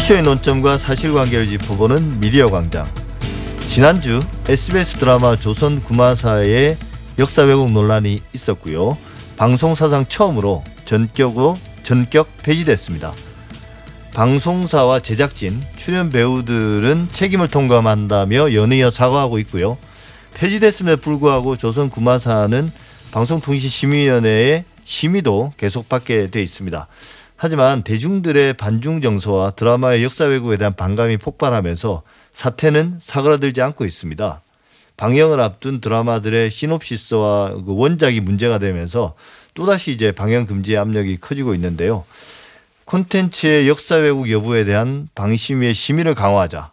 이슈의 논점과 사실관계를 짚어보는 미디어 광장. 지난주 SBS 드라마 조선 구마사의 역사 왜곡 논란이 있었고요. 방송 사상 처음으로 전격으로 전격 폐지됐습니다. 방송사와 제작진, 출연 배우들은 책임을 통감한다며 연이어 사과하고 있고요. 폐지됐음에도 불구하고 조선 구마사는 방송통신심의위원회의 심의도 계속 받게 돼 있습니다. 하지만 대중들의 반중 정서와 드라마의 역사 왜곡에 대한 반감이 폭발하면서 사태는 사그라들지 않고 있습니다. 방영을 앞둔 드라마들의 시놉시스와 그 원작이 문제가 되면서 또다시 이제 방영 금지의 압력이 커지고 있는데요. 콘텐츠의 역사 왜곡 여부에 대한 방심위의 심의를 강화하자.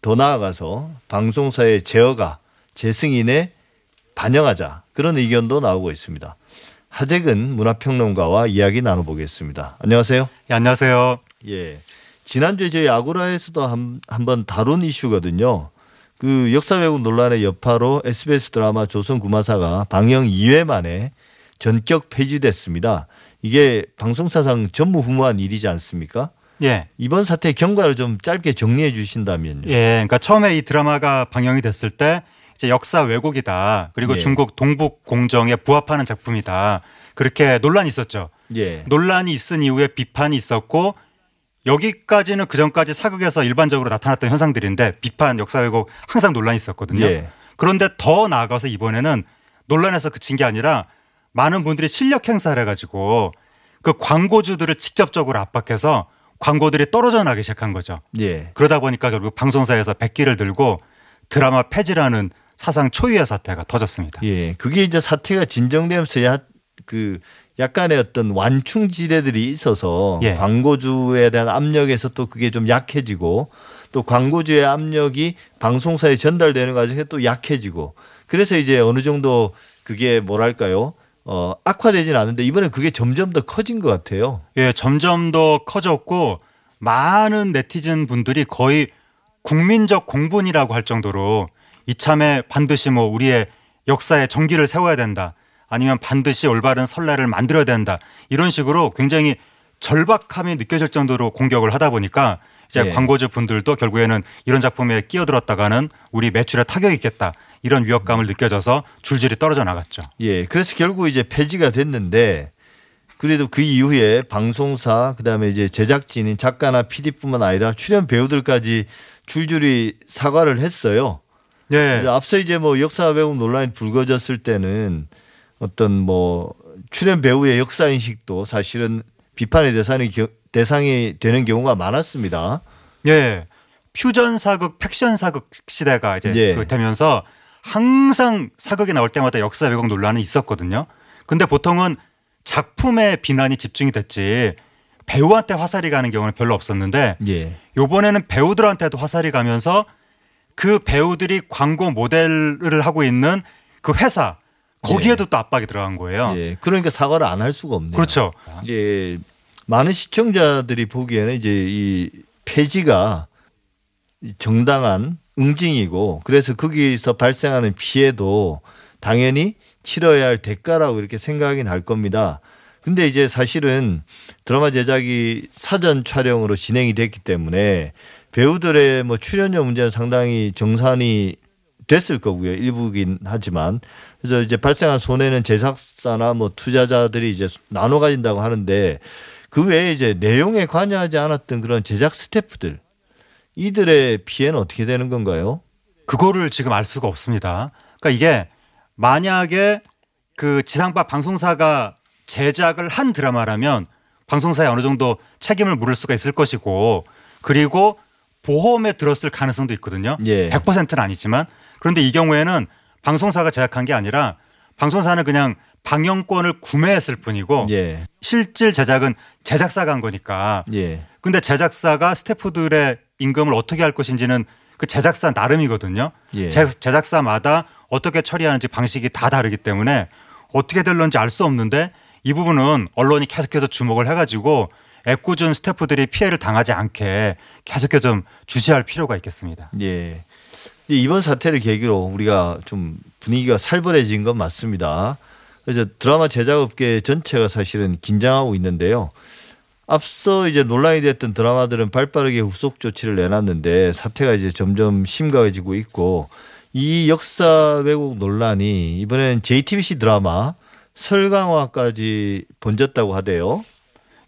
더 나아가서 방송사의 제어가 재승인에 반영하자. 그런 의견도 나오고 있습니다. 하재근 문화평론가와 이야기 나눠보겠습니다. 안녕하세요. 예, 안녕하세요. 예. 지난주에 저희 아고라에서도 한, 한번 다룬 이슈거든요. 그 역사 왜곡 논란의 여파로 SBS 드라마 조선 구마사가 방영 2회 만에 전격 폐지됐습니다. 이게 방송사상 전무후무한 일이지 않습니까? 예. 이번 사태의 경과를 좀 짧게 정리해 주신다면요. 예. 그러니까 처음에 이 드라마가 방영이 됐을 때 이제 역사 왜곡이다. 그리고 예. 중국 동북 공정에 부합하는 작품이다. 그렇게 논란이 있었죠. 예. 논란이 있은 이후에 비판이 있었고 여기까지는 그 전까지 사극에서 일반적으로 나타났던 현상들인데 비판, 역사 왜곡 항상 논란이 있었거든요. 예. 그런데 더 나아가서 이번에는 논란에서 그친 게 아니라 많은 분들이 실력 행사를 해가지고 그 광고주들을 직접적으로 압박해서 광고들이 떨어져 나기 시작한 거죠. 예. 그러다 보니까 결국 방송사에서 백기를 들고 드라마 폐지라는 사상 초유의 사태가 터졌습니다. 예. 그게 이제 사태가 진정되면서 야, 그 약간의 어떤 완충 지대들이 있어서 예. 광고주에 대한 압력에서 또 그게 좀 약해지고 또 광고주의 압력이 방송사에 전달되는 과정에 또 약해지고 그래서 이제 어느 정도 그게 뭐랄까요? 어, 악화되지는 않은데 이번에 그게 점점 더 커진 것 같아요. 예, 점점 더 커졌고 많은 네티즌 분들이 거의 국민적 공분이라고 할 정도로 이참에 반드시 뭐 우리의 역사에 정기를 세워야 된다. 아니면 반드시 올바른 선례를 만들어야 된다. 이런 식으로 굉장히 절박함이 느껴질 정도로 공격을 하다 보니까 이제 예. 광고주 분들도 결국에는 이런 작품에 끼어들었다가는 우리 매출에 타격이 있겠다. 이런 위협감을 느껴져서 줄줄이 떨어져 나갔죠. 예. 그래서 결국 이제 폐지가 됐는데 그래도 그 이후에 방송사 그다음에 이제 제작진인 작가나 PD뿐만 아니라 출연 배우들까지 줄줄이 사과를 했어요. 예. 이제 앞서 이제 뭐 역사 왜곡 논란이 불거졌을 때는 어떤 뭐 출연 배우의 역사 인식도 사실은 비판의 대상이 겨- 대상이 되는 경우가 많았습니다. 예. 퓨전 사극, 팩션 사극 시대가 이제 예. 그 되면서 항상 사극이 나올 때마다 역사 왜곡 논란이 있었거든요. 근데 보통은 작품에 비난이 집중이 됐지 배우한테 화살이 가는 경우는 별로 없었는데 예. 요번에는 배우들한테도 화살이 가면서 그 배우들이 광고 모델을 하고 있는 그 회사 거기에도 또 압박이 들어간 거예요. 예. 그러니까 사과를 안 할 수가 없네요. 그렇죠. 예. 많은 시청자들이 보기에는 이제 이 폐지가 정당한 응징이고 그래서 거기서 발생하는 피해도 당연히 치러야 할 대가라고 이렇게 생각이 날 겁니다. 근데 이제 사실은 드라마 제작이 사전 촬영으로 진행이 됐기 때문에 배우들의 뭐 출연료 문제는 상당히 정산이 됐을 거고요. 일부긴 하지만 그래서 이제 발생한 손해는 제작사나 뭐 투자자들이 이제 나눠 가진다고 하는데 그 외에 이제 내용에 관여하지 않았던 그런 제작 스태프들 이들의 피해는 어떻게 되는 건가요? 그거를 지금 알 수가 없습니다. 그러니까 이게 만약에 그 지상파 방송사가 제작을 한 드라마라면 방송사에 어느 정도 책임을 물을 수가 있을 것이고 그리고 보험에 들었을 가능성도 있거든요. 예. 100%는 아니지만 그런데 이 경우에는 방송사가 제작한 게 아니라 방송사는 그냥 방영권을 구매했을 뿐이고 예. 실질 제작은 제작사가 한 거니까 예. 근데 제작사가 스태프들의 임금을 어떻게 할 것인지는 그 제작사 나름이거든요. 예. 제- 제작사마다 어떻게 처리하는지 방식이 다 다르기 때문에 어떻게 될런지 알 수 없는데 이 부분은 언론이 계속해서 주목을 해가지고 애꿎은 스태프들이 피해를 당하지 않게 계속해서 좀 주시할 필요가 있겠습니다. 예. 이 이번 사태를 계기로 우리가 좀 분위기가 살벌해진 건 맞습니다. 그래서 드라마 제작업계 전체가 사실은 긴장하고 있는데요. 앞서 이제 논란이 됐던 드라마들은 발빠르게 후속 조치를 내놨는데 사태가 이제 점점 심각해지고 있고 이 역사 왜곡 논란이 이번엔 JTBC 드라마 설강화까지 번졌다고 하대요.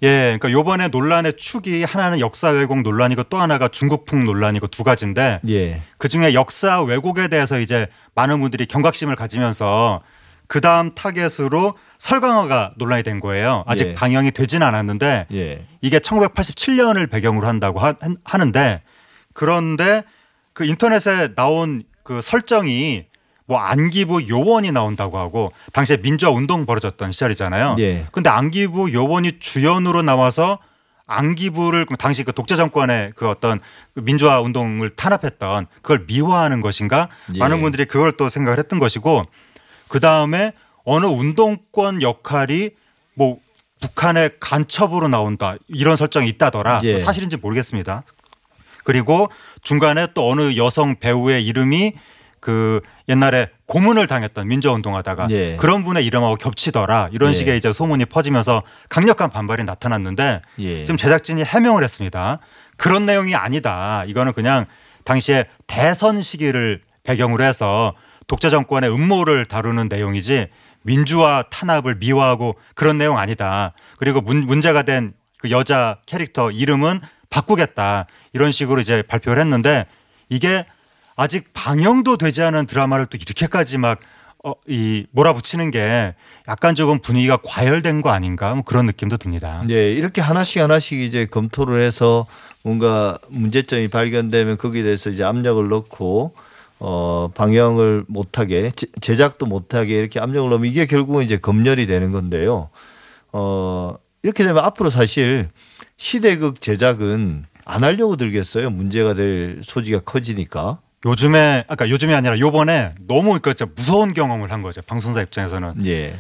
예, 그러니까 요번에 논란의 축이 하나는 역사 왜곡 논란이고 또 하나가 중국풍 논란이고 두 가지인데 예. 그 중에 역사 왜곡에 대해서 이제 많은 분들이 경각심을 가지면서 그 다음 타겟으로 설강화가 논란이 된 거예요. 아직 예. 방영이 되진 않았는데 예. 이게 1987년을 배경으로 한다고 하, 하는데 그런데 그 인터넷에 나온 그 설정이 뭐 안기부 요원이 나온다고 하고 당시에 민주화 운동 벌어졌던 시절이잖아요. 예. 근데 안기부 요원이 주연으로 나와서 안기부를 그 당시 그 독재 정권의 그 어떤 그 민주화 운동을 탄압했던 그걸 미화하는 것인가 예. 많은 분들이 그걸 또 생각을 했던 것이고 그 다음에 어느 운동권 역할이 뭐 북한의 간첩으로 나온다 이런 설정이 있다더라 예. 사실인지 모르겠습니다. 그리고 중간에 또 어느 여성 배우의 이름이 그 옛날에 고문을 당했던 민주화운동하다가 예. 그런 분의 이름하고 겹치더라 이런 예. 식의 이제 소문이 퍼지면서 강력한 반발이 나타났는데 예. 지금 제작진이 해명을 했습니다. 그런 내용이 아니다. 이거는 그냥 당시에 대선 시기를 배경으로 해서 독재 정권의 음모를 다루는 내용이지 민주화 탄압을 미화하고 그런 내용 아니다. 그리고 문, 문제가 된 그 여자 캐릭터 이름은 바꾸겠다. 이런 식으로 이제 발표를 했는데 이게 아직 방영도 되지 않은 드라마를 또 이렇게까지 막 어, 이 몰아붙이는 게 약간 조금 분위기가 과열된 거 아닌가 뭐 그런 느낌도 듭니다. 예, 이렇게 하나씩 하나씩 이제 검토를 해서 뭔가 문제점이 발견되면 거기에 대해서 이제 압력을 넣고 어 방영을 못하게 제- 제작도 못하게 이렇게 압력을 넣으면 이게 결국은 이제 검열이 되는 건데요. 어 이렇게 되면 앞으로 사실 시대극 제작은 안 하려고 들겠어요. 문제가 될 소지가 커지니까. 요즘에 아까 요즘이 아니라 요번에 너무 그 진짜 무서운 경험을 한 거죠. 방송사 입장에서는 예.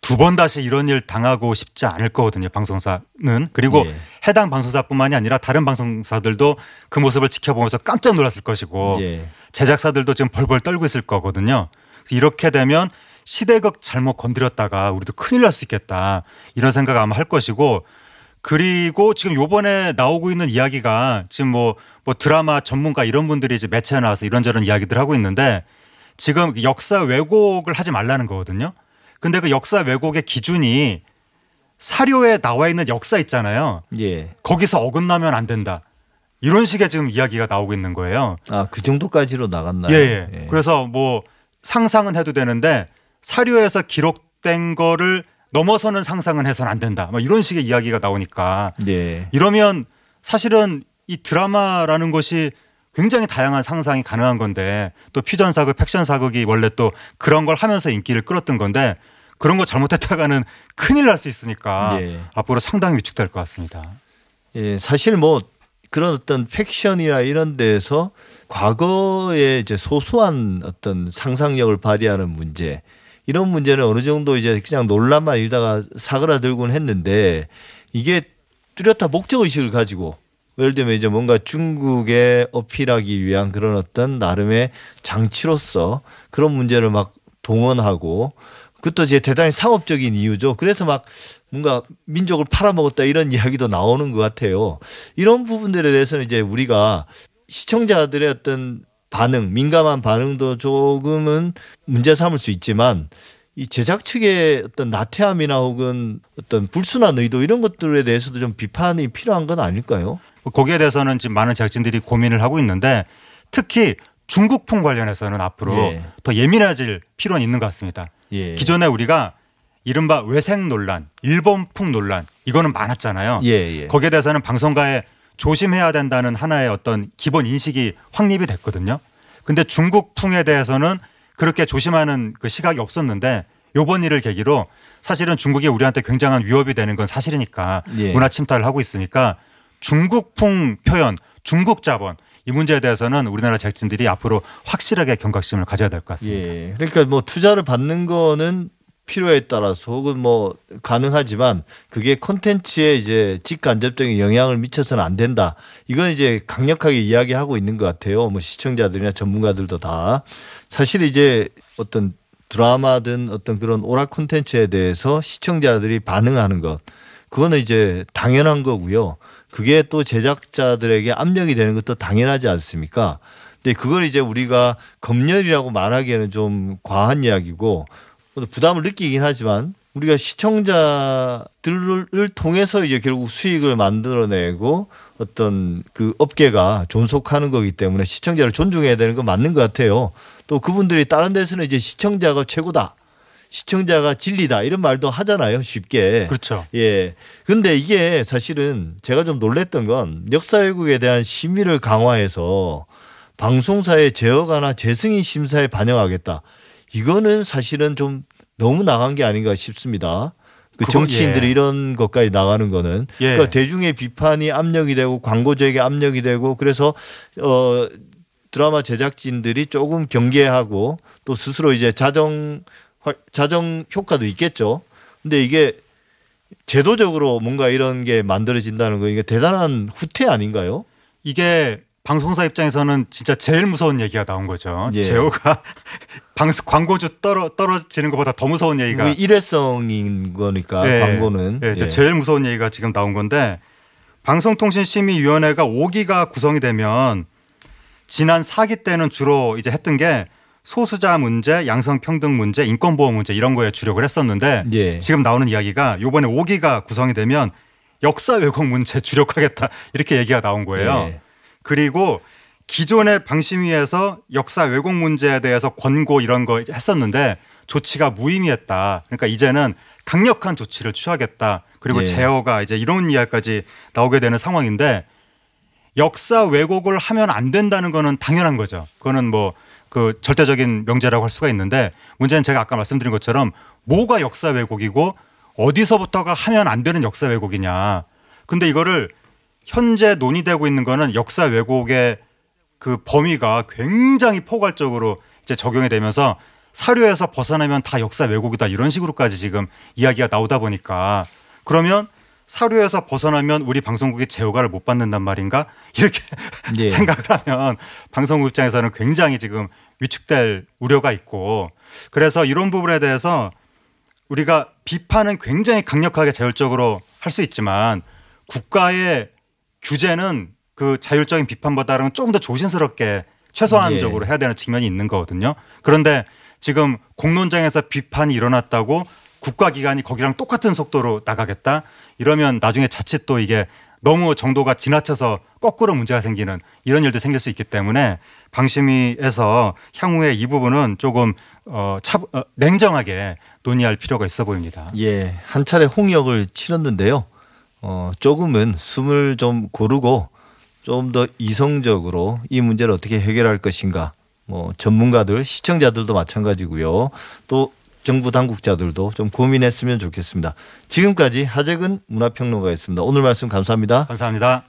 두번 다시 이런 일 당하고 싶지 않을 거거든요. 방송사는 그리고 예. 해당 방송사뿐만이 아니라 다른 방송사들도 그 모습을 지켜보면서 깜짝 놀랐을 것이고 예. 제작사들도 지금 벌벌 떨고 있을 거거든요. 이렇게 되면 시대극 잘못 건드렸다가 우리도 큰일 날 수 있겠다 이런 생각 아마 할 것이고 그리고 지금 요번에 나오고 있는 이야기가 지금 뭐, 뭐 드라마 전문가 이런 분들이 이제 매체에 나와서 이런저런 이야기들 하고 있는데 지금 역사 왜곡을 하지 말라는 거거든요. 근데 그 역사 왜곡의 기준이 사료에 나와 있는 역사 있잖아요. 예. 거기서 어긋나면 안 된다. 이런 식의 지금 이야기가 나오고 있는 거예요. 아, 그 정도까지로 나갔나요? 예, 예. 그래서 뭐 상상은 해도 되는데 사료에서 기록된 거를 넘어서는 상상은 해서는 안 된다. 뭐 이런 식의 이야기가 나오니까 예. 이러면 사실은 이 드라마라는 것이 굉장히 다양한 상상이 가능한 건데 또 퓨전 사극, 팩션 사극이 원래 또 그런 걸 하면서 인기를 끌었던 건데 그런 거 잘못했다가는 큰일 날 수 있으니까 예. 앞으로 상당히 위축될 것 같습니다. 예, 사실 뭐 그런 어떤 팩션이나 이런 데에서 과거에 이제 소소한 어떤 상상력을 발휘하는 문제 이런 문제는 어느 정도 이제 그냥 논란만 일다가 사그라들곤 했는데 이게 뚜렷한 목적 의식을 가지고 예를 들면 이제 뭔가 중국에 어필하기 위한 그런 어떤 나름의 장치로서 그런 문제를 막 동원하고 그것도 이제 대단히 상업적인 이유죠. 그래서 막 뭔가 민족을 팔아먹었다 이런 이야기도 나오는 것 같아요. 이런 부분들에 대해서는 이제 우리가 시청자들의 어떤 반응, 민감한 반응도 조금은 문제 삼을 수 있지만 이 제작 측의 어떤 나태함이나 혹은 어떤 불순한 의도 이런 것들에 대해서도 좀 비판이 필요한 건 아닐까요? 뭐 거기에 대해서는 지금 많은 제작진들이 고민을 하고 있는데 특히 중국풍 관련해서는 앞으로 예. 더 예민해질 필요는 있는 것 같습니다. 예. 기존에 우리가 이른바 외생 논란, 일본풍 논란 이거는 많았잖아요. 예, 예. 거기에 대해서는 방송가에 조심해야 된다는 하나의 어떤 기본 인식이 확립이 됐거든요. 근데 중국풍에 대해서는 그렇게 조심하는 그 시각이 없었는데 요번 일을 계기로 사실은 중국이 우리한테 굉장한 위협이 되는 건 사실이니까 예. 문화 침탈을 하고 있으니까 중국풍 표현, 중국 자본 이 문제에 대해서는 우리나라 제작진들이 앞으로 확실하게 경각심을 가져야 될 것 같습니다. 예. 그러니까 뭐 투자를 받는 거는 필요에 따라서 혹은 뭐 가능하지만 그게 콘텐츠에 이제 직간접적인 영향을 미쳐서는 안 된다. 이건 이제 강력하게 이야기하고 있는 것 같아요. 뭐 시청자들이나 전문가들도 다 사실 이제 어떤 드라마든 어떤 그런 오락 콘텐츠에 대해서 시청자들이 반응하는 것 그거는 이제 당연한 거고요. 그게 또 제작자들에게 압력이 되는 것도 당연하지 않습니까? 근데 그걸 이제 우리가 검열이라고 말하기에는 좀 과한 이야기고 부담을 느끼긴 하지만 우리가 시청자들을 통해서 이제 결국 수익을 만들어내고 어떤 그 업계가 존속하는 거기 때문에 시청자를 존중해야 되는 건 맞는 것 같아요. 또 그분들이 다른 데서는 이제 시청자가 최고다. 시청자가 진리다. 이런 말도 하잖아요. 쉽게. 그렇죠. 예. 근데 이게 사실은 제가 좀 놀랬던 건 역사 왜곡에 대한 심의를 강화해서 방송사의 제어가나 재승인 심사에 반영하겠다. 이거는 사실은 좀 너무 나간 게 아닌가 싶습니다. 그 정치인들이 예. 이런 것까지 나가는 거는 예. 그러니까 대중의 비판이 압력이 되고 광고주에게 압력이 되고 그래서 어 드라마 제작진들이 조금 경계하고 또 스스로 이제 자정 활- 자정 효과도 있겠죠. 근데 이게 제도적으로 뭔가 이런 게 만들어진다는 거 이게 대단한 후퇴 아닌가요? 이게 방송사 입장에서는 진짜 제일 무서운 얘기가 나온 거죠. 예. 제호가 방송 광고주 떨어 떨어지는 것보다 더 무서운 얘기가 그게 일회성인 거니까 예, 광고는 예, 예. 제일 무서운 얘기가 지금 나온 건데 방송통신심의위원회가 5기가 구성이 되면 지난 4기 때는 주로 이제 했던 게 소수자 문제, 양성평등 문제, 인권보호 문제 이런 거에 주력을 했었는데 예. 지금 나오는 이야기가 요번에 5기가 구성이 되면 역사 왜곡 문제 주력하겠다 이렇게 얘기가 나온 거예요. 예. 그리고 기존의 방심위에서 역사 왜곡 문제에 대해서 권고 이런 거 했었는데 조치가 무의미했다. 그러니까 이제는 강력한 조치를 취하겠다. 그리고 예. 제어가 이제 이런 이야기까지 나오게 되는 상황인데 역사 왜곡을 하면 안 된다는 거는 당연한 거죠. 그거는 뭐 그 절대적인 명제라고 할 수가 있는데 문제는 제가 아까 말씀드린 것처럼 뭐가 역사 왜곡이고 어디서부터가 하면 안 되는 역사 왜곡이냐. 근데 이거를 현재 논의되고 있는 거는 역사 왜곡의 그 범위가 굉장히 포괄적으로 이제 적용이 되면서 사료에서 벗어나면 다 역사 왜곡이다 이런 식으로까지 지금 이야기가 나오다 보니까 그러면 사료에서 벗어나면 우리 방송국이 제호가를 못 받는단 말인가 이렇게 예. 생각을 하면 방송국 입장에서는 굉장히 지금 위축될 우려가 있고 그래서 이런 부분에 대해서 우리가 비판은 굉장히 강력하게 자율적으로 할 수 있지만 국가의 규제는 그 자율적인 비판보다는 조금 더 조심스럽게 최소한적으로 예. 해야 되는 측면이 있는 거거든요. 그런데 지금 공론장에서 비판이 일어났다고 국가기관이 거기랑 똑같은 속도로 나가겠다 이러면 나중에 자칫 또 이게 너무 정도가 지나쳐서 거꾸로 문제가 생기는 이런 일도 생길 수 있기 때문에 방심위에서 향후에 이 부분은 조금 어, 차, 어, 냉정하게 논의할 필요가 있어 보입니다. 예, 한 차례 홍역을 치렀는데요. 어, 조금은 숨을 좀 고르고 좀 더 이성적으로 이 문제를 어떻게 해결할 것인가. 뭐 전문가들, 시청자들도 마찬가지고요. 또 정부 당국자들도 좀 고민했으면 좋겠습니다. 지금까지 하재근 문화평론가였습니다. 오늘 말씀 감사합니다. 감사합니다.